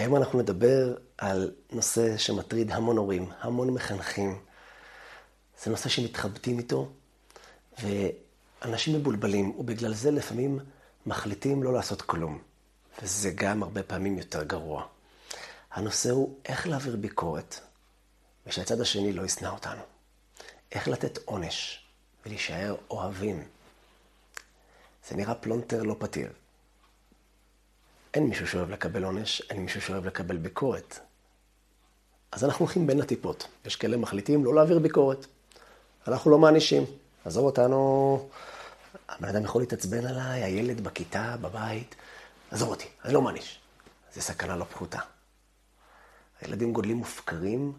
היום אנחנו נדבר על נושא שמטריד המון הורים, המון מחנכים. זה נושא שמתחבטים איתו, ואנשים מבולבלים, ובגלל זה לפעמים מחליטים לא לעשות כלום. וזה גם הרבה פעמים יותר גרוע. הנושא הוא איך להעביר ביקורת, ושהצד השני לא ישנא אותנו. איך לתת עונש ולהישאר אוהבים. זה נראה פלונטר לא פתיר. אין מישהו שאוהב לקבל עונש, אין מישהו שאוהב לקבל ביקורת. אז אנחנו הולכים בין הטיפות. יש כאלה מחליטים לא להעביר ביקורת. אנחנו לא מענישים. עזוב אותנו, הבן אדם יכול להתעצבן עליי, הילד בכיתה, בבית. עזוב אותי, אני לא מעניש. זו סכנה לא פחותה. הילדים גודלים מופקרים,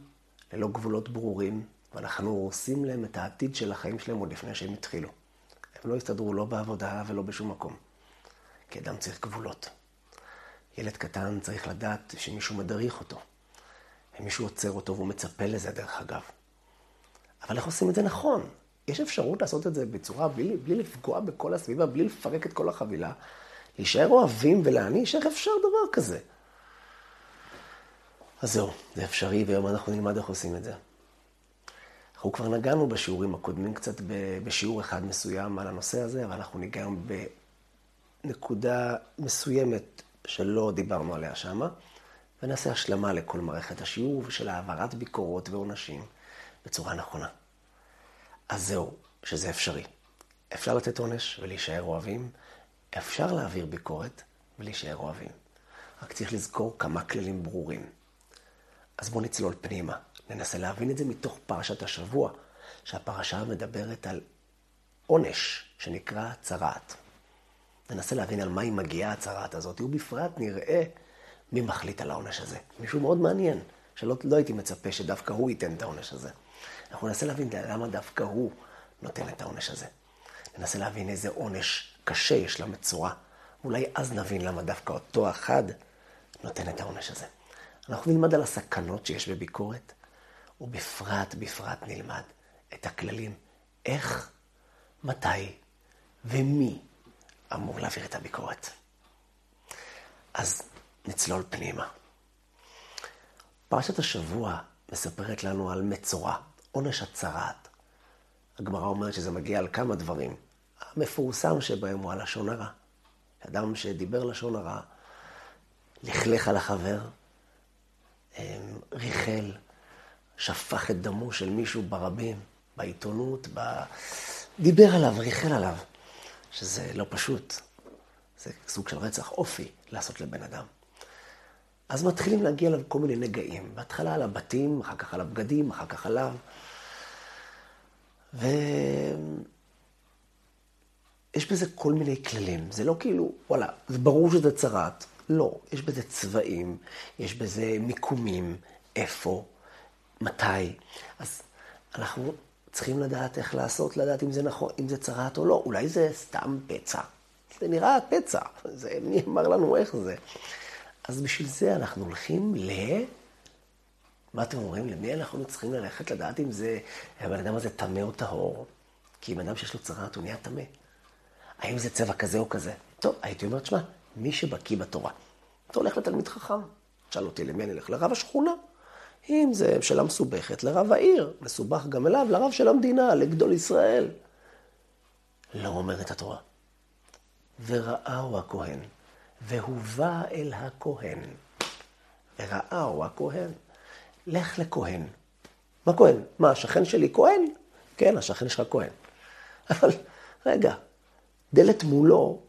ללא גבולות ברורים, ואנחנו הורסים להם את העתיד של החיים שלהם עוד לפני שהם התחילו. הם לא יסתדרו לא בעבודה ולא בשום מקום. כי אדם צריך גבולות. ילד קטן צריך לדעת שמישהו מדריך אותו. ומישהו עוצר אותו והוא מצפה לזה, דרך אגב. אבל איך עושים את זה נכון? יש אפשרות לעשות את זה בצורה, בלי, בלי לפגוע בכל הסביבה, בלי לפרק את כל החבילה, להישאר אוהבים ולהעניש, איך אפשר דבר כזה? אז זהו, זה אפשרי, והיום אנחנו נלמד איך עושים את זה. אנחנו כבר נגענו בשיעורים הקודמים קצת בשיעור אחד מסוים על הנושא הזה, אבל אנחנו ניגע בנקודה מסוימת שלא דיברנו עליה שמה, ונעשה השלמה לכל מערכת השיעור של העברת ביקורות ועונשים בצורה נכונה. אז זהו, שזה אפשרי. אפשר לתת עונש ולהישאר אוהבים, אפשר להעביר ביקורת ולהישאר אוהבים. רק צריך לזכור כמה כללים ברורים. אז בואו נצלול פנימה, ננסה להבין את זה מתוך פרשת השבוע, שהפרשה מדברת על עונש שנקרא צרעת. ננסה להבין על מה היא מגיעה הצרעת הזאת, ובפרט נראה מי מחליט על העונש הזה. מישהו מאוד מעניין, שלא לא הייתי מצפה שדווקא הוא ייתן את העונש הזה. אנחנו ננסה להבין למה דווקא הוא נותן את העונש הזה. ננסה להבין איזה עונש קשה יש למצורע. אולי אז נבין למה דווקא אותו אחד נותן את העונש הזה. אנחנו נלמד על הסכנות שיש בביקורת, ובפרט, בפרט נלמד את הכללים, איך, מתי ומי אמור להעביר את הביקורת. אז נצלול פנימה. פרשת השבוע מספרת לנו על מצורע, עונש הצרעת. הגמרא אומרת שזה מגיע על כמה דברים. המפורסם שבהם הוא הלשון הרע. אדם שדיבר לשון הרע, לכלך על החבר, אמ, ריחל, שפך את דמו של מישהו ברבים, בעיתונות, ב... דיבר עליו, ריחל עליו, שזה לא פשוט. זה סוג של רצח אופי לעשות לבן אדם. אז מתחילים להגיע אליו כל מיני נגעים. בהתחלה על הבתים, אחר כך על הבגדים, אחר כך עליו. ויש בזה כל מיני כללים. זה לא כאילו, וואלה, זה ברור שזה צרעת. לא, יש בזה צבעים, יש בזה מיקומים, איפה, מתי. אז אנחנו צריכים לדעת איך לעשות, לדעת אם זה נכון, אם זה צרעת או לא. אולי זה סתם פצע. זה נראה פצע, זה, מי אמר לנו איך זה? אז בשביל זה אנחנו הולכים ל... מה אתם אומרים? למי אנחנו צריכים ללכת לדעת אם זה, הבן אדם הזה טמא או טהור? כי אם אדם שיש לו צרעת הוא נהיה טמא. האם זה צבע כזה או כזה? טוב, הייתי אומר, שמע, מי שבקיא בתורה. אתה הולך לתלמיד חכם. תשאל אותי למי אני אלך? לרב השכונה. אם זה שאלה מסובכת, לרב העיר. מסובך גם אליו, לרב של המדינה, לגדול ישראל. לא אומרת התורה. וראהו הכהן, והובא אל הכהן. וראהו הכהן. לך לכהן. מה כהן? מה, השכן שלי כהן? כן, השכן שלך כהן. אבל רגע, דלת מולו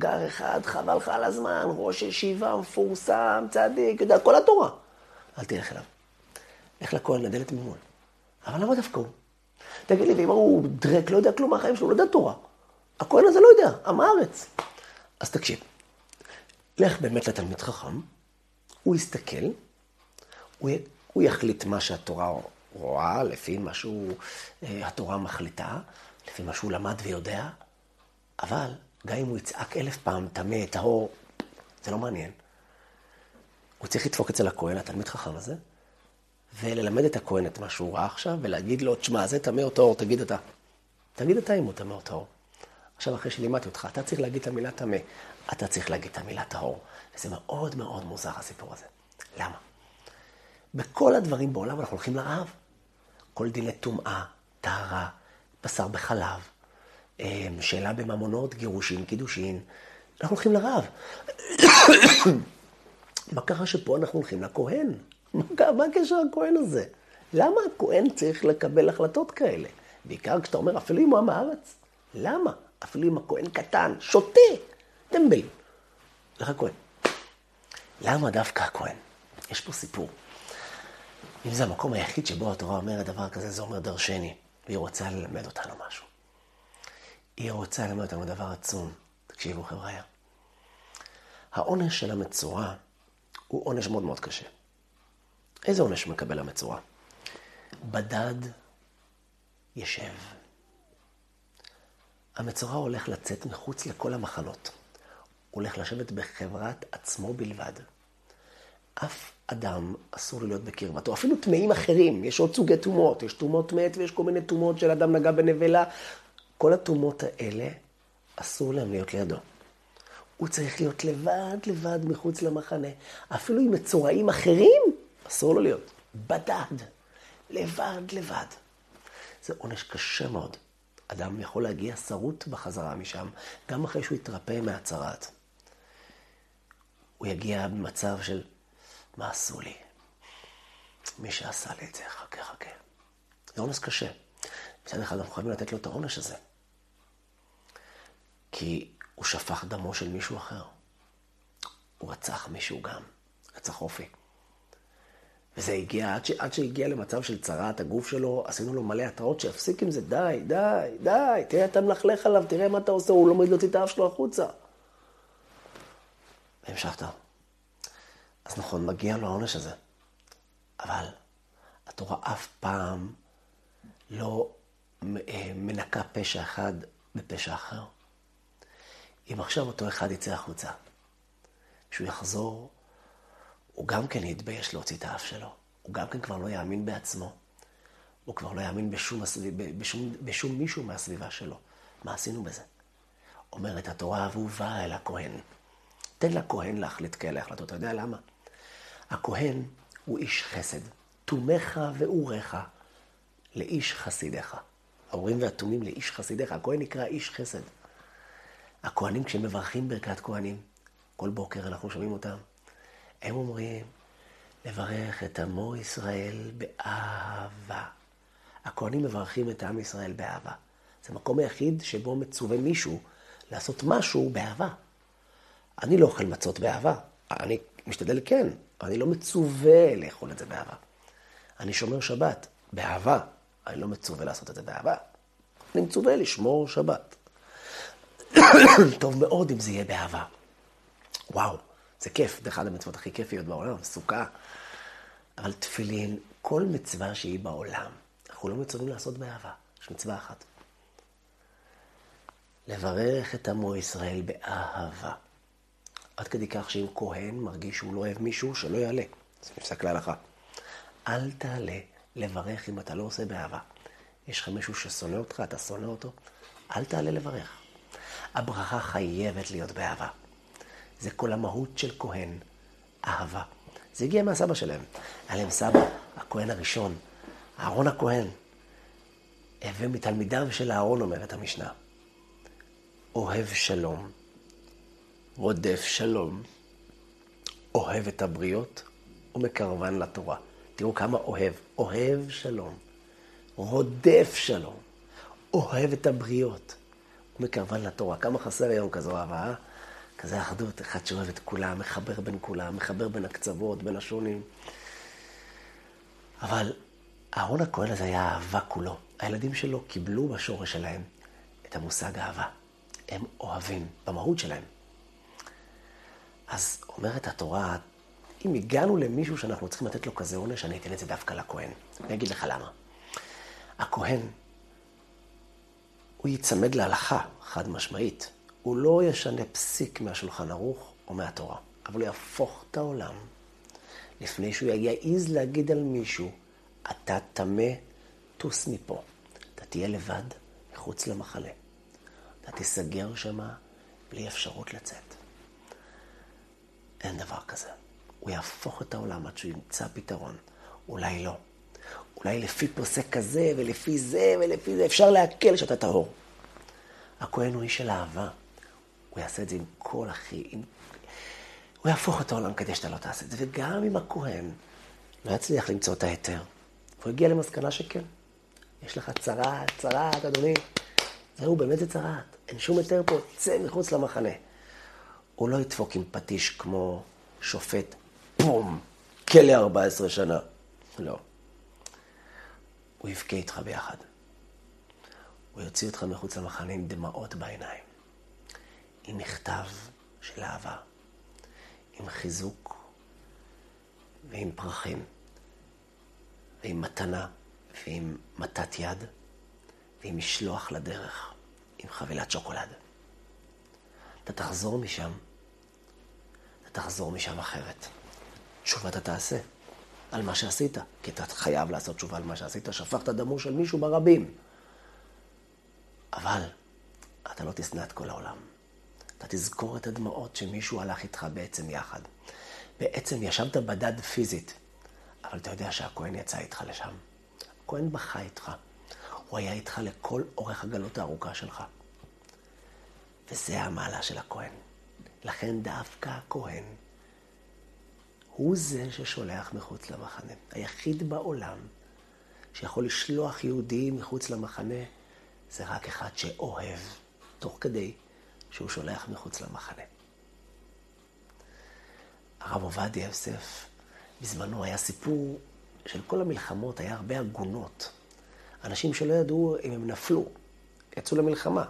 גר אחד, חבל לך על הזמן, ראש ישיבה, מפורסם, צדיק, יודע, כל התורה. אל תלך אליו. לך לכהן לדלת ממול. אבל למה דווקא הוא? תגיד לי, ואם הוא דרק, לא יודע כלום מהחיים שלו, לא יודע תורה. הכהן הזה לא יודע, עם הארץ. אז תקשיב, לך באמת לתלמיד חכם, הוא יסתכל, הוא, הוא יחליט מה שהתורה רואה, לפי מה שהתורה אה, מחליטה, לפי מה שהוא למד ויודע, אבל גם אם הוא יצעק אלף פעם, טמא, טהור, זה לא מעניין. הוא צריך לדפוק אצל הכהן, התלמיד חכם הזה, וללמד את הכהן את מה שהוא ראה עכשיו, ולהגיד לו, תשמע, זה טמא או טהור, תגיד אתה. תגיד אתה אם הוא טמא או טהור. עכשיו, אחרי שלימדתי אותך, אתה צריך להגיד את המילה טמא, אתה צריך להגיד את המילה טהור. וזה מאוד מאוד מוזר, הסיפור הזה. למה? בכל הדברים בעולם אנחנו הולכים לרעב. כל דיני טומאה, טהרה, בשר בחלב, אה, שאלה בממונות, גירושין, קידושין, אנחנו הולכים לרב. מה קרה שפה אנחנו הולכים לכהן? מה הקשר לכהן הזה? למה הכהן צריך לקבל החלטות כאלה? בעיקר כשאתה אומר, אפילו אם הוא עם הארץ. למה? אפילו אם הכהן קטן, שותה, טמבל. לך כהן. למה דווקא הכהן? יש פה סיפור. אם זה המקום היחיד שבו התורה אומרת דבר כזה, זה אומר דרשני, והיא רוצה ללמד אותנו משהו. היא רוצה ללמד אותנו דבר עצום. תקשיבו, חבריה. העונש של המצורע הוא עונש מאוד מאוד קשה. איזה עונש מקבל המצורע? בדד ישב. המצורע הולך לצאת מחוץ לכל המחנות. הוא הולך לשבת בחברת עצמו בלבד. אף אדם אסור להיות בקרבתו, אפילו טמאים אחרים, יש עוד סוגי טומאות, יש טומאות מת ויש כל מיני טומאות של אדם נגע בנבלה. כל הטומאות האלה, אסור להם להיות לידו. הוא צריך להיות לבד, לבד, מחוץ למחנה. אפילו עם מצורעים אחרים, אסור לו להיות. בדד, לבד, לבד. זה עונש קשה מאוד. אדם יכול להגיע שרוט בחזרה משם, גם אחרי שהוא יתרפא מהצרעת. הוא יגיע במצב של, מה עשו לי? מי שעשה לי את זה, חכה, חכה. זה עונש קשה. מצד אחד אנחנו חייבים לתת לו את העונש הזה. כי הוא שפך דמו של מישהו אחר. הוא רצח מישהו גם, רצח אופי. וזה הגיע, עד, ש, עד שהגיע למצב של צרעת הגוף שלו, עשינו לו מלא התראות שיפסיק עם זה, די, די, די, תראה, אתה מלכלך עליו, תראה מה אתה עושה, הוא לא מעיד להוציא את האף שלו החוצה. והמשכת. אז נכון, מגיע לו העונש הזה. אבל התורה אף פעם לא אה, מנקה פשע אחד בפשע אחר. אם עכשיו אותו אחד יצא החוצה, כשהוא יחזור, הוא גם כן יתבייש להוציא את האף שלו. הוא גם כן כבר לא יאמין בעצמו. הוא כבר לא יאמין בשום, הסביב, בשום, בשום מישהו מהסביבה שלו. מה עשינו בזה? אומרת התורה אהובה אל הכהן. תן לכהן להחליט כאלה החלטות. אתה יודע למה? הכהן הוא איש חסד. תומך ואורך לאיש חסידיך. ההורים והתומים לאיש חסידיך. הכהן נקרא איש חסד. הכהנים, כשהם מברכים ברכת כהנים, כל בוקר אנחנו שומעים אותם, הם אומרים, לברך את עמו ישראל באהבה. הכהנים מברכים את עם ישראל באהבה. זה המקום היחיד שבו מצווה מישהו לעשות משהו באהבה. אני לא אוכל מצות באהבה. אני משתדל כן, אני לא מצווה לאכול את זה באהבה. אני שומר שבת באהבה. אני לא מצווה לעשות את זה באהבה. אני מצווה לשמור שבת. טוב מאוד אם זה יהיה באהבה. וואו, זה כיף, זה אחת המצוות הכי כיפיות בעולם, סוכה. אבל תפילין, כל מצווה שהיא בעולם, אנחנו לא מצווים לעשות באהבה. יש מצווה אחת. לברך את עמו ישראל באהבה. עד כדי כך שאם כהן מרגיש שהוא לא אוהב מישהו, שלא יעלה. זה נפסק להלכה. אל תעלה לברך אם אתה לא עושה באהבה. יש לך מישהו ששונא אותך, אתה שונא אותו, אל תעלה לברך. הברכה חייבת להיות באהבה. זה כל המהות של כהן, אהבה. זה הגיע מהסבא שלהם. היה להם סבא, הכהן הראשון, אהרון הכהן. הווה מתלמידיו של אהרון, אומרת המשנה. אוהב שלום, רודף שלום, אוהב את הבריות ומקרבן לתורה. תראו כמה אוהב. אוהב שלום, רודף שלום, אוהב את הבריות. ומקרבן לתורה. כמה חסר היום כזו אהבה, אה? כזה אחדות, אחד שאוהב את כולם, מחבר בין כולם, מחבר בין הקצוות, בין השונים. אבל אהרון הכהן הזה היה אהבה כולו. הילדים שלו קיבלו בשורש שלהם את המושג אהבה. הם אוהבים, במהות שלהם. אז אומרת התורה, אם הגענו למישהו שאנחנו צריכים לתת לו כזה עונש, אני אתן את זה דווקא לכהן. אני אגיד לך למה. הכהן הוא ייצמד להלכה, חד משמעית. הוא לא ישנה פסיק מהשולחן ערוך או מהתורה, אבל הוא יהפוך את העולם לפני שהוא יעז להגיד על מישהו, אתה טמא, טוס מפה. אתה תהיה לבד מחוץ למחנה. אתה תיסגר שמה בלי אפשרות לצאת. אין דבר כזה. הוא יהפוך את העולם עד שהוא ימצא פתרון. אולי לא. אולי לפי פוסק כזה, ולפי זה, ולפי זה, אפשר להקל שאתה טהור. הכהן הוא איש של אהבה. הוא יעשה את זה עם כל אחי, עם... הוא יהפוך את העולם כדי שאתה לא תעשה את זה. וגם אם הכהן לא יצליח למצוא את ההיתר, הוא הגיע למסקנה שכן. יש לך צרעת, צרעת, אדוני. זהו, באמת זה צרעת. אין שום היתר פה, צא מחוץ למחנה. הוא לא ידפוק עם פטיש כמו שופט, בום, כלא 14 שנה. לא. הוא יבכה איתך ביחד. הוא יוציא אותך מחוץ למחנה עם דמעות בעיניים, עם מכתב של אהבה, עם חיזוק ועם פרחים, ועם מתנה ועם מתת יד, ועם משלוח לדרך, עם חבילת שוקולד. אתה תחזור משם, אתה תחזור משם אחרת. תשובה אתה תעשה על מה שעשית, כי אתה חייב לעשות תשובה על מה שעשית, שפכת דמו של מישהו ברבים. אבל אתה לא תשנא את כל העולם. אתה תזכור את הדמעות שמישהו הלך איתך בעצם יחד. בעצם ישבת בדד פיזית, אבל אתה יודע שהכהן יצא איתך לשם. הכהן בכה איתך. הוא היה איתך לכל אורך הגלות הארוכה שלך. וזה המעלה של הכהן. לכן דווקא הכהן הוא זה ששולח מחוץ למחנה. היחיד בעולם שיכול לשלוח יהודי מחוץ למחנה זה רק אחד שאוהב, תוך כדי שהוא שולח מחוץ למחנה. הרב עובדיה יוסף, בזמנו היה סיפור של כל המלחמות, היה הרבה עגונות. אנשים שלא ידעו אם הם נפלו, יצאו למלחמה,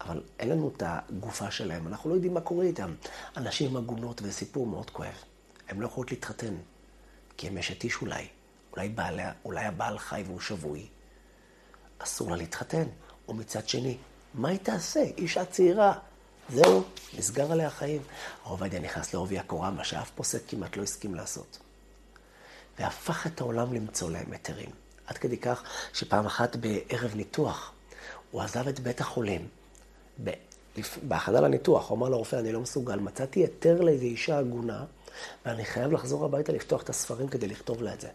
אבל אין לנו את הגופה שלהם, אנחנו לא יודעים מה קורה איתם. אנשים עם עגונות, וזה סיפור מאוד כואב. הן לא יכולות להתחתן, כי הם אשת איש אולי. אולי, בעלה, אולי הבעל חי והוא שבוי. אסור לה להתחתן. ומצד שני, מה היא תעשה? אישה צעירה. זהו, נסגר עליה החיים. עובדיה נכנס לעובי הקורה, מה שאף פוסק כמעט לא הסכים לעשות. והפך את העולם למצוא להם היתרים. עד כדי כך שפעם אחת בערב ניתוח, הוא עזב את בית החולים. בהכנה לניתוח, הוא אמר לרופא, אני לא מסוגל, מצאתי היתר לאיזו אישה עגונה, ואני חייב לחזור הביתה לפתוח את הספרים כדי לכתוב לה את זה.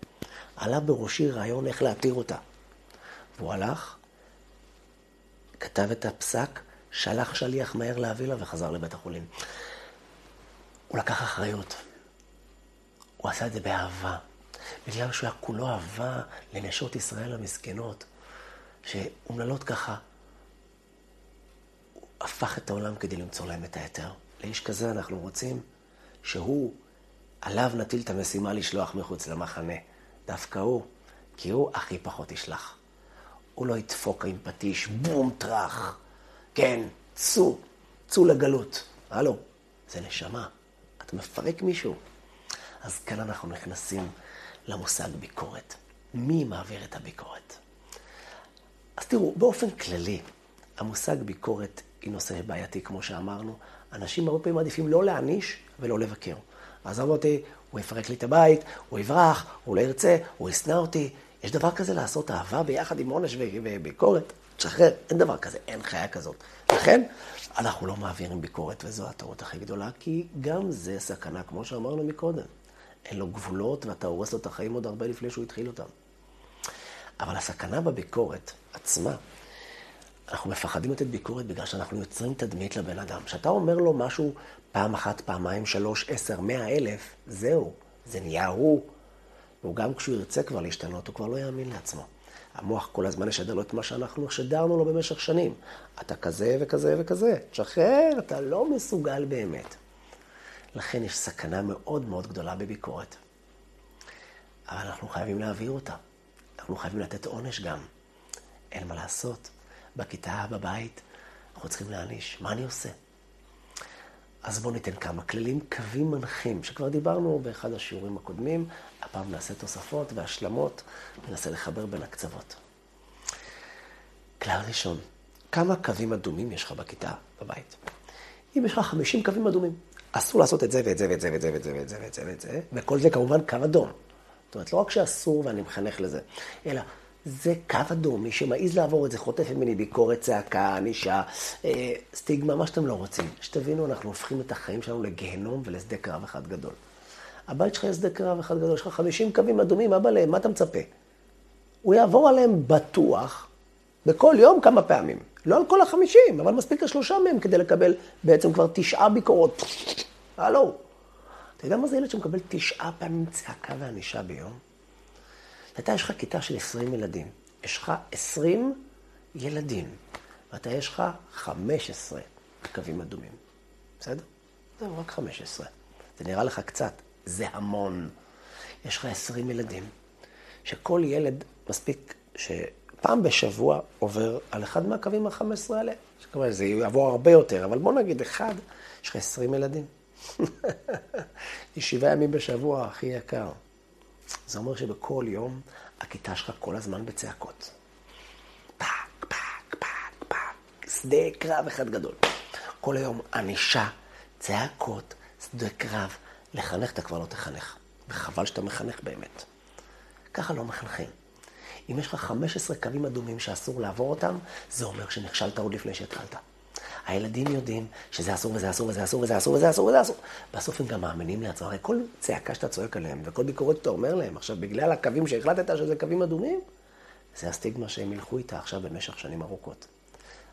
עלה בראשי רעיון איך להתיר אותה. והוא הלך, כתב את הפסק, שלח שליח מהר להביא לה וחזר לבית החולים. הוא לקח אחריות. הוא עשה את זה באהבה. בגלל שהוא היה כולו אהבה לנשות ישראל המסכנות, שאומללות ככה. הוא הפך את העולם כדי למצוא להם את ההיתר. לאיש כזה אנחנו רוצים שהוא, עליו נטיל את המשימה לשלוח מחוץ למחנה. דווקא הוא, כי הוא הכי פחות ישלח. הוא לא ידפוק עם פטיש, בום, טראח. כן, צאו, צאו לגלות. הלו, זה נשמה. אתה מפרק מישהו. אז כאן אנחנו נכנסים למושג ביקורת. מי מעביר את הביקורת? אז תראו, באופן כללי, המושג ביקורת היא נושא בעייתי, כמו שאמרנו. אנשים הרבה פעמים מעדיפים לא להעניש ולא לבקר. עזוב אותי, הוא יפרק לי את הבית, הוא יברח, הוא לא ירצה, הוא ישנא אותי. יש דבר כזה לעשות אהבה ביחד עם עונש וביקורת? תשחרר, אין דבר כזה, אין חיה כזאת. לכן, אנחנו לא מעבירים ביקורת, וזו הטעות הכי גדולה, כי גם זה סכנה, כמו שאמרנו מקודם. אין לו גבולות, ואתה הורס לו את החיים עוד הרבה לפני שהוא התחיל אותם. אבל הסכנה בביקורת עצמה, אנחנו מפחדים לתת ביקורת בגלל שאנחנו יוצרים תדמית לבן אדם. כשאתה אומר לו משהו פעם אחת, פעמיים, שלוש, עשר, מאה אלף, זהו, זה נהיה הוא. והוא גם כשהוא ירצה כבר להשתנות, הוא כבר לא יאמין לעצמו. המוח כל הזמן ישדר לו את מה שאנחנו שדרנו לו במשך שנים. אתה כזה וכזה וכזה, תשחרר, אתה לא מסוגל באמת. לכן יש סכנה מאוד מאוד גדולה בביקורת. אבל אנחנו חייבים להעביר אותה. אנחנו חייבים לתת עונש גם. אין מה לעשות. בכיתה, בבית, אנחנו צריכים להעניש. מה אני עושה? אז בואו ניתן כמה כללים, קווים מנחים, שכבר דיברנו באחד השיעורים הקודמים, הפעם נעשה תוספות והשלמות, ננסה לחבר בין הקצוות. כלל ראשון, כמה קווים אדומים יש לך בכיתה, בבית? אם יש לך 50 קווים אדומים, אסור לעשות את זה ואת זה ואת זה ואת זה ואת זה ואת זה ואת זה וכל זה כמובן קו אדום. זאת אומרת, לא רק שאסור ואני מחנך לזה, אלא זה קו אדום, מי שמעז לעבור את זה חוטף ממני ביקורת, צעקה, ענישה, אה, סטיגמה, מה שאתם לא רוצים. שתבינו, אנחנו הופכים את החיים שלנו לגיהנום ולשדה קרב אחד גדול. הבית שלך יהיה שדה קרב אחד גדול, יש לך 50 קווים אדומים, אבא להם, מה אתה מצפה? הוא יעבור עליהם בטוח, בכל יום כמה פעמים. לא על כל החמישים, אבל מספיק לשלושה מהם כדי לקבל בעצם כבר תשעה ביקורות. הלו. אתה יודע מה זה ילד שמקבל תשעה פעמים צעקה וענישה ביום? אתה יש לך כיתה של 20 ילדים. יש לך 20 ילדים, ואתה יש לך 15 קווים אדומים. בסדר? זהו, רק 15. זה נראה לך קצת, זה המון. יש לך 20 ילדים, שכל ילד מספיק שפעם בשבוע עובר על אחד מהקווים ה-15 האלה. שכמובן זה יעבור הרבה יותר, אבל בוא נגיד אחד, יש לך 20 ילדים. שבעה ימים בשבוע, הכי יקר. זה אומר שבכל יום הכיתה שלך כל הזמן בצעקות. פאק, פאק, פאק, פאק, שדה קרב אחד גדול. כל היום ענישה, צעקות, שדה קרב. לחנך אתה כבר לא תחנך, וחבל שאתה מחנך באמת. ככה לא מחנכים. אם יש לך 15 קווים אדומים שאסור לעבור אותם, זה אומר שנכשלת עוד לפני שהתחלת. הילדים יודעים שזה אסור וזה אסור וזה אסור וזה אסור וזה אסור וזה אסור. בסוף הם גם מאמינים לעצמם. הרי כל צעקה שאתה צועק עליהם וכל ביקורת שאתה אומר להם, עכשיו בגלל הקווים שהחלטת שזה קווים אדומים, זה הסטיגמה שהם ילכו איתה עכשיו במשך שנים ארוכות.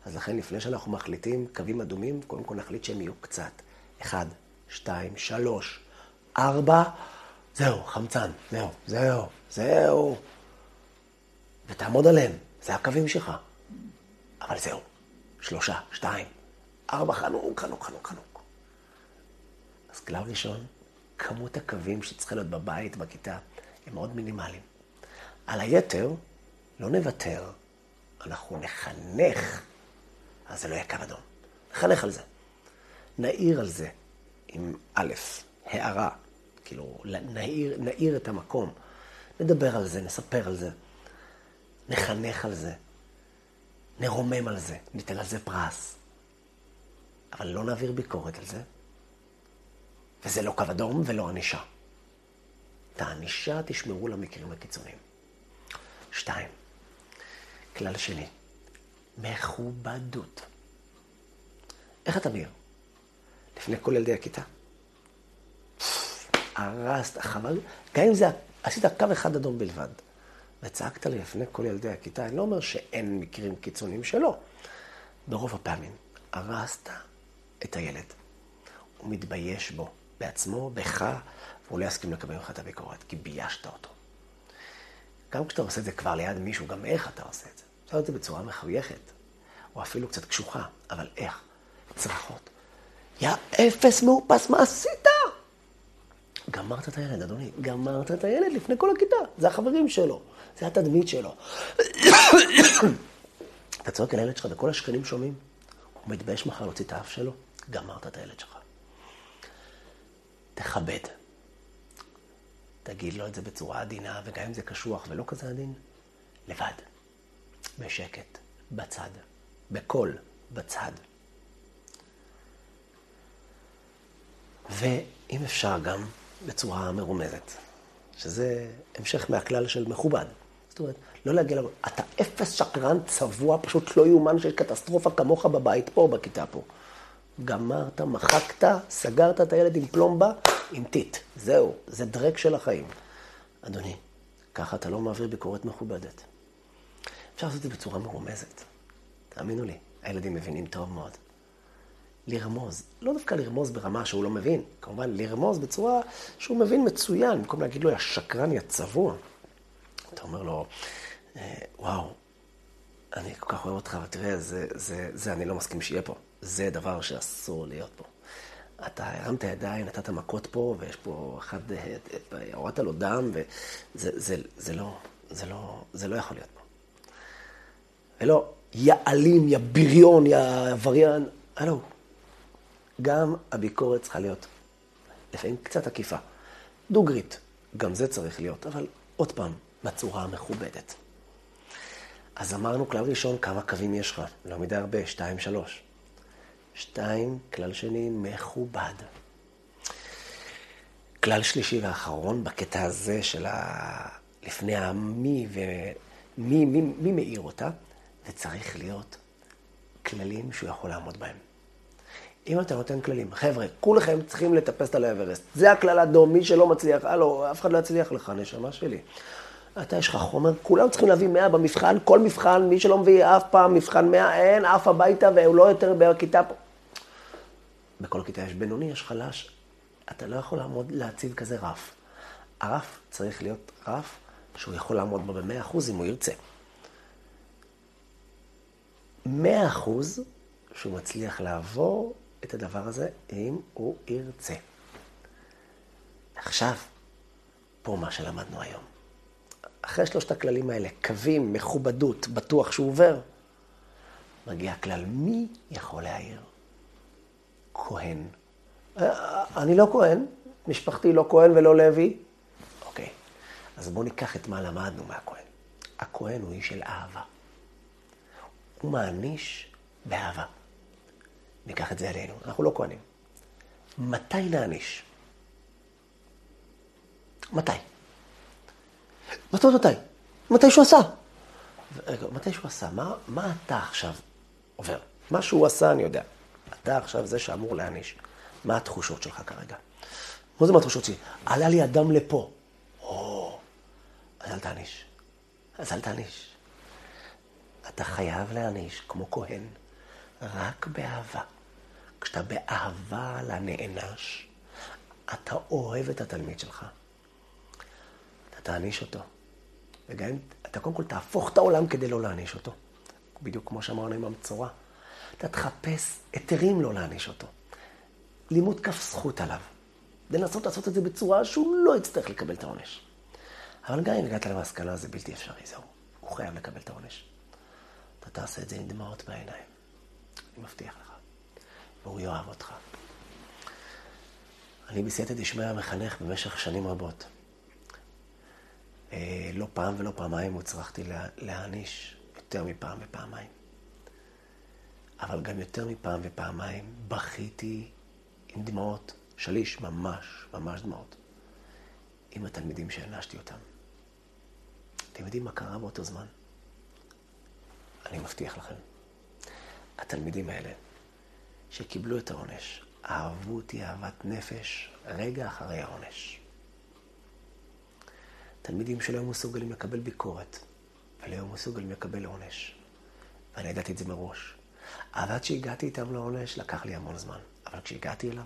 אז לכן לפני שאנחנו מחליטים קווים אדומים, קודם כל נחליט שהם יהיו קצת. אחד, שתיים, שלוש, ארבע, זהו, חמצן, זהו, זהו, זהו. ותעמוד עליהם, זה הקווים שלך. אבל זהו, שלושה, שתיים, ארבע, חנוק, חנוק, חנוק, חנוק. אז כלל ראשון, כמות הקווים שצריכה להיות בבית, בכיתה, הם מאוד מינימליים. על היתר, לא נוותר, אנחנו נחנך, אז זה לא יהיה קו אדום. נחנך על זה. נעיר על זה עם א', הערה, כאילו, נעיר, נעיר את המקום. נדבר על זה, נספר על זה, נחנך על זה, נרומם על זה, ניתן על זה פרס. אבל לא נעביר ביקורת על זה, וזה לא קו אדום ולא ענישה. את הענישה תשמרו למקרים הקיצוניים. שתיים, כלל שני, מכובדות. איך אתה מעיר? לפני כל ילדי הכיתה. הרסת, חבל, גם אם זה, עשית קו אחד אדום בלבד. וצעקת לי לפני כל ילדי הכיתה, אני לא אומר שאין מקרים קיצוניים שלא. ברוב הפעמים הרסת את הילד. הוא מתבייש בו, בעצמו, בך, והוא לא יסכים לקבל ממך את הביקורת, כי ביישת אותו. גם כשאתה עושה את זה כבר ליד מישהו, גם איך אתה עושה את זה. אפשר את זה בצורה מחויכת, או אפילו קצת קשוחה, אבל איך? צרחות. יא אפס מאופס, מה עשית? גמרת את הילד, אדוני, גמרת את הילד לפני כל הכיתה. זה החברים שלו, זה התדמית שלו. אתה צועק על הילד שלך וכל השכנים שומעים, הוא מתבייש מחר להוציא את האף שלו, גמרת את הילד שלך. תכבד. תגיד לו את זה בצורה עדינה, וגם אם זה קשוח ולא כזה עדין, לבד, בשקט, בצד, בקול, בצד. ואם אפשר גם בצורה מרומזת, שזה המשך מהכלל של מכובד. זאת אומרת, לא להגיע לבית, אתה אפס שקרן צבוע, פשוט לא יאומן שיש קטסטרופה כמוך בבית פה, בכיתה פה. גמרת, מחקת, סגרת את הילד עם פלומבה, עם טיט. זהו, זה דרק של החיים. אדוני, ככה אתה לא מעביר ביקורת מכובדת. אפשר לעשות את זה בצורה מרומזת. תאמינו לי, הילדים מבינים טוב מאוד. לרמוז. לא דווקא לרמוז ברמה שהוא לא מבין, כמובן לרמוז בצורה שהוא מבין מצוין, במקום להגיד לו, יא שקרן, יא צבוע. אתה אומר לו, אה, וואו, אני כל כך אוהב אותך, ותראה, זה, זה, זה אני לא מסכים שיהיה פה. זה דבר שאסור להיות פה. אתה הרמת ידיים, נתת מכות פה, ויש פה אחד, הורדת לו דם, וזה זה, זה לא, זה לא, זה לא יכול להיות פה. ולא, יא אלים, יא בריון, יא עבריין, הלו, גם הביקורת צריכה להיות לפעמים קצת עקיפה. דוגרית, גם זה צריך להיות, אבל עוד פעם, בצורה המכובדת. אז אמרנו כלל ראשון, כמה קווים יש לך? לא מדי הרבה, שתיים, שלוש. שתיים, כלל שני, מכובד. כלל שלישי ואחרון בקטע הזה של ה... לפני המי ומי מי, מי מאיר אותה, זה צריך להיות כללים שהוא יכול לעמוד בהם. אם אתה נותן כללים, חבר'ה, כולכם צריכים לטפס על האברסט. זה הכלל האדום, מי שלא מצליח, הלו, אף אחד לא יצליח לך, נשמה שלי. אתה, יש לך חומר, כולם צריכים להביא 100 במבחן, כל מבחן, מי שלא מביא אף פעם מבחן 100, אין, עף הביתה והוא לא יותר בכיתה פה. בכל כיתה יש בינוני, יש חלש. אתה לא יכול לעמוד, להציב כזה רף. הרף צריך להיות רף שהוא יכול לעמוד בו במאה אחוז אם הוא ירצה. מאה אחוז שהוא מצליח לעבור את הדבר הזה אם הוא ירצה. עכשיו, פה מה שלמדנו היום. אחרי שלושת הכללים האלה, קווים, מכובדות, בטוח שהוא עובר, מגיע הכלל, מי יכול להעיר? כהן. אה, אני לא כהן, משפחתי לא כהן ולא לוי. אוקיי, אז בואו ניקח את מה למדנו מהכהן. הכהן הוא איש של אהבה. הוא מעניש באהבה. ניקח את זה אלינו, אנחנו לא כהנים. מתי נעניש? מתי? מתי מתי? מתי שהוא עשה. רגע, מתי שהוא עשה, מה, מה אתה עכשיו עובר? מה שהוא עשה, אני יודע. אתה עכשיו זה שאמור להעניש. מה התחושות שלך כרגע? מה זה מה התחושות שלי? עלה לי אדם לפה. או, אז אל תעניש. אז אל תעניש. אתה חייב להעניש כמו כהן, רק באהבה. כשאתה באהבה לנענש, אתה אוהב את התלמיד שלך. אתה תעניש אותו. וגם אתה קודם כל תהפוך את העולם כדי לא להעניש אותו. בדיוק כמו שאמרנו עם המצורע. אתה תחפש היתרים לא להעניש אותו. לימוד כף זכות עליו. לנסות לעשות את זה בצורה שהוא לא יצטרך לקבל את העונש. אבל גם אם הגעת למסקנה, זה בלתי אפשרי, זהו. הוא חייב לקבל את העונש. אתה תעשה את זה עם דמעות בעיניים. אני מבטיח לך. והוא יאהב אותך. אני בסייעתא דשמיא מחנך במשך שנים רבות. אה, לא פעם ולא פעמיים הוצרכתי להעניש יותר מפעם ופעמיים. אבל גם יותר מפעם ופעמיים בכיתי עם דמעות, שליש, ממש, ממש דמעות, עם התלמידים שהענשתי אותם. אתם יודעים מה קרה באותו זמן? אני מבטיח לכם. התלמידים האלה, שקיבלו את העונש, אהבו אותי אהבת נפש רגע אחרי העונש. תלמידים שלא היו מסוגלים לקבל ביקורת, ולא היו מסוגלים לקבל עונש. ואני ידעתי את זה מראש. אבל עד שהגעתי איתם לעונש, לקח לי המון זמן. אבל כשהגעתי אליו,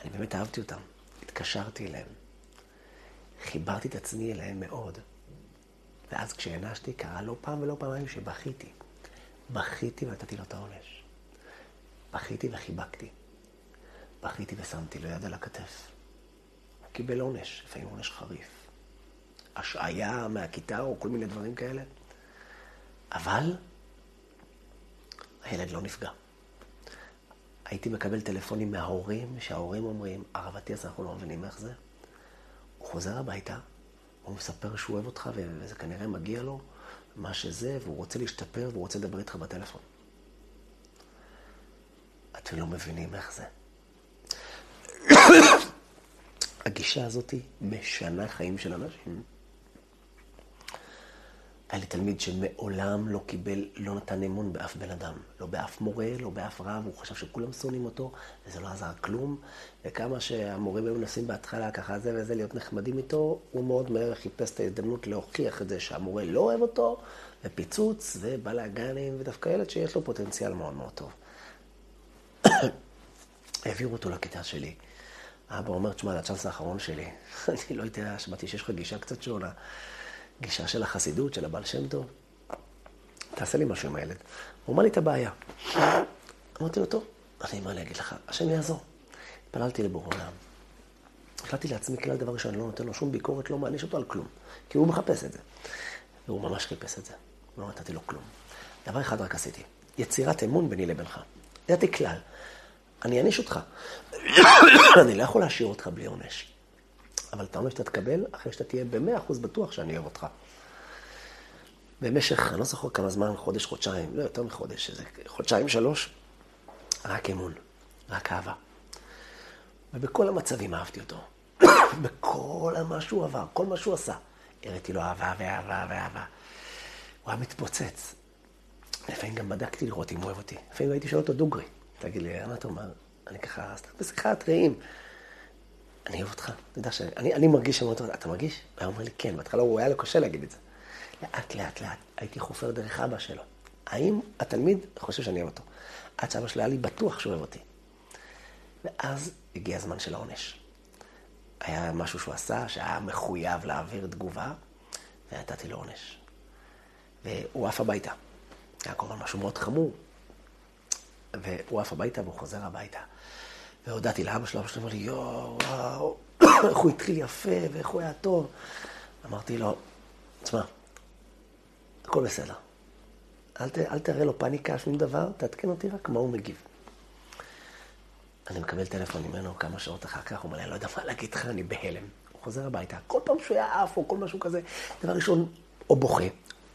אני באמת אהבתי אותם. התקשרתי אליהם. חיברתי את עצמי אליהם מאוד. ואז כשהענשתי, קרה לא פעם ולא פעמיים שבכיתי. בכיתי ונתתי לו את העונש. בכיתי וחיבקתי. בכיתי ושמתי לו יד על הכתף. הוא קיבל עונש, לפעמים עונש חריף. השעיה מהכיתה או כל מיני דברים כאלה. אבל הילד לא נפגע. הייתי מקבל טלפונים מההורים, שההורים אומרים, הרב אטיאס, אנחנו לא מבינים איך זה. הוא חוזר הביתה, הוא מספר שהוא אוהב אותך וזה כנראה מגיע לו, מה שזה, והוא רוצה להשתפר והוא רוצה לדבר איתך בטלפון. אתם לא מבינים איך זה. הגישה הזאת משנה חיים של אנשים. היה לי תלמיד שמעולם לא קיבל, לא נתן אמון באף בן אדם. לא באף מורה, לא באף רב, הוא חשב שכולם שונאים אותו, וזה לא עזר כלום. וכמה שהמורים היו מנסים בהתחלה ככה זה וזה להיות נחמדים איתו, הוא מאוד מהר חיפש את ההזדמנות להוכיח את זה שהמורה לא אוהב אותו, ופיצוץ, ובלאגנים, ודווקא ילד שיש לו פוטנציאל מאוד מאוד טוב. העבירו אותו לכיתה שלי. אבא אומר, תשמע, זה הצ'אנס האחרון שלי. אני לא יודע, שמעתי שיש לך גישה קצת שונה. גישה של החסידות, של הבעל שם טוב. תעשה לי משהו עם הילד. הוא אמר לי את הבעיה. אמרתי לו, טוב, אני, מה אני אגיד לך? השם יעזור. התפללתי לבורא עולם. החלטתי לעצמי כלל דבר שאני לא נותן לו שום ביקורת, לא מעניש אותו על כלום. כי הוא מחפש את זה. והוא ממש חיפש את זה. לא נתתי לו כלום. דבר אחד רק עשיתי, יצירת אמון ביני לבינך. ידעתי כלל, אני אעניש אותך. אני לא יכול להשאיר אותך בלי עונש. אבל את העונש שאתה תקבל אחרי שאתה תהיה במאה אחוז בטוח שאני אוהב אותך. במשך, אני לא זוכר כמה זמן, חודש, חודשיים, לא יותר מחודש, איזה חודשיים, שלוש, רק אמון, רק אהבה. ובכל המצבים אהבתי אותו. בכל מה שהוא עבר, כל מה שהוא עשה, הראיתי לו אהבה ואהבה ואהבה. הוא היה מתפוצץ. לפעמים גם בדקתי לראות אם הוא אוהב אותי. לפעמים הייתי שואל אותו דוגרי, תגיד לי, מה אתה אומר? אני ככה, אז בשיחת רעים. אני אוהב אותך, אתה יודע שאני אני מרגיש שאני אומר, אתה מרגיש? הוא אומר לי, כן, בהתחלה הוא היה לו קשה להגיד את זה. לאט, לאט, לאט, הייתי חופר דרך אבא שלו. האם התלמיד חושב שאני אוהב אותו? עד שאבא שלו היה לי בטוח שהוא אוהב אותי. ואז הגיע הזמן של העונש. היה משהו שהוא עשה, שהיה מחויב להעביר תגובה, ונתתי לו עונש. והוא עף הביתה. היה כמובן משהו מאוד חמור. והוא עף הביתה והוא חוזר הביתה. והודעתי לאבא שלו, אבא שלו אמר לי, יואו, וואו, איך הוא התחיל יפה ואיך הוא היה טוב. אמרתי לו, תשמע, הכל בסדר. אל, ת, אל תראה לו פאניקה, שום דבר, תעדכן אותי רק מה הוא מגיב. אני מקבל טלפון ממנו כמה שעות אחר כך, הוא אומר אני לא יודע מה להגיד לך, אני בהלם. הוא חוזר הביתה, כל פעם שהוא היה עף או כל משהו כזה, דבר ראשון, או בוכה,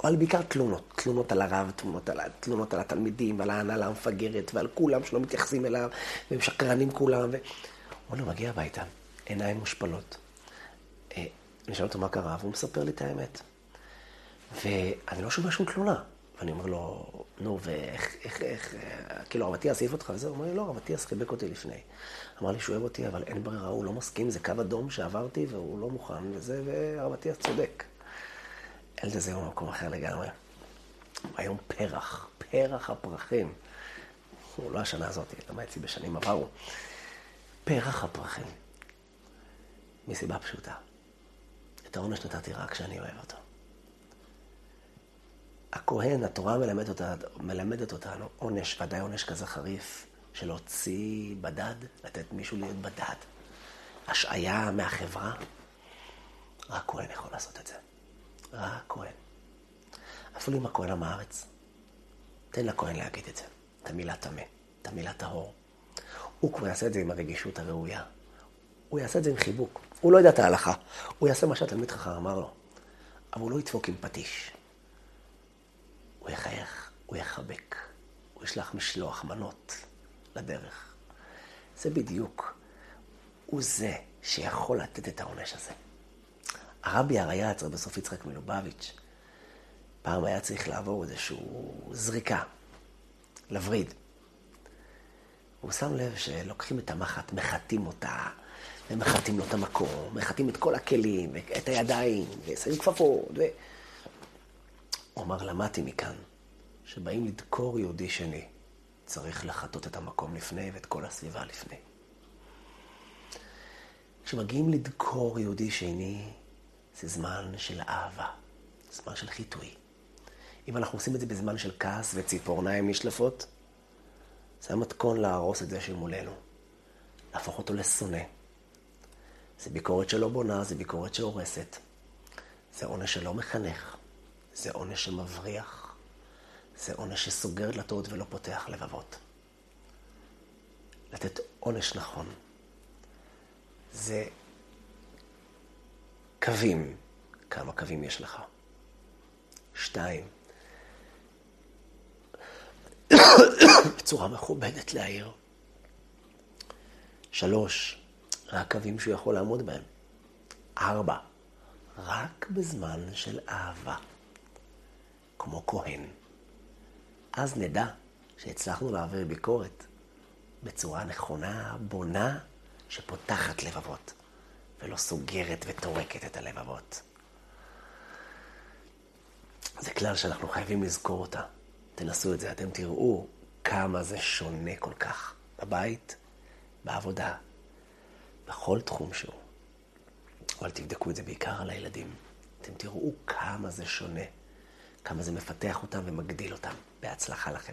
או על בעיקר תלונות. תלונות על הרב, תלונות על, תלונות על התלמידים, ועל ההנהלה המפגרת, ועל כולם שלא מתייחסים אליו, והם שקרנים כולם. ו... הוא לא מגיע הביתה, עיניים מושפלות. אה, אני שואל אותו מה קרה, והוא מספר לי את האמת. ואני לא שומע שום תלונה. ואני אומר לו, נו, ואיך, איך, איך, כאילו, הרב אטיאס העיף אותך וזה? הוא אומר לי, לא, הרב אטיאס חיבק אותי לפני. אמר לי שהוא אוהב אותי, אבל אין ברירה, הוא לא מסכים, זה קו אדום שעברתי והוא לא מוכן, וזה, והרב אטיאס צודק. הילד הזה הוא במקום אחר לגמרי. הוא היום פרח, פרח הפרחים. הוא לא השנה הזאת, למד אצלי בשנים עברו. פרח הפרחים. מסיבה פשוטה. את העונש נתתי רק כשאני אוהב אותו. הכהן, התורה מלמדת, אותה, מלמדת אותנו עונש, ודאי עונש כזה חריף, של להוציא בדד, לתת מישהו להיות בדד. השעיה מהחברה, רק כהן יכול לעשות את זה. רק כהן. אפילו עם הכהן עם הארץ. תן לכהן להגיד את זה. את המילה טמא, את המילה טהור. הוא כבר יעשה את זה עם הרגישות הראויה. הוא יעשה את זה עם חיבוק. הוא לא יודע את ההלכה. הוא יעשה מה שהתלמיד חכם אמר לו. אבל הוא לא ידפוק עם פטיש. הוא יחייך, הוא יחבק, הוא ישלח משלוח מנות לדרך. זה בדיוק, הוא זה שיכול לתת את העונש הזה. הרבי הרייץ, רבי סוף יצחק מלובביץ', פעם היה צריך לעבור איזושהי זריקה, לווריד. הוא שם לב שלוקחים את המחט, מחטים אותה, ומחטים לו את המקום, מחטים את כל הכלים, את הידיים, ושמים כפפות, ו... הוא אמר, למדתי מכאן, שבאים לדקור יהודי שני, צריך לחטות את המקום לפני ואת כל הסביבה לפני. כשמגיעים לדקור יהודי שני, זה זמן של אהבה, זמן של חיטוי. אם אנחנו עושים את זה בזמן של כעס וציפורניים נשלפות, זה המתכון להרוס את זה שמולנו, להפוך אותו לשונא. זה ביקורת שלא בונה, זה ביקורת שהורסת. זה עונש שלא מחנך. זה עונש שמבריח, זה עונש שסוגר דלתות ולא פותח לבבות. לתת עונש נכון. זה קווים, כמה קווים יש לך. שתיים, בצורה מכובדת להעיר. שלוש, רק קווים שהוא יכול לעמוד בהם. ארבע, רק בזמן של אהבה. כמו כהן. אז נדע שהצלחנו להעביר ביקורת בצורה נכונה, בונה, שפותחת לבבות, ולא סוגרת וטורקת את הלבבות. זה כלל שאנחנו חייבים לזכור אותה. תנסו את זה, אתם תראו כמה זה שונה כל כך. בבית, בעבודה, בכל תחום שהוא. אבל תבדקו את זה בעיקר על הילדים. אתם תראו כמה זה שונה. כמה זה מפתח אותם ומגדיל אותם. בהצלחה לכם.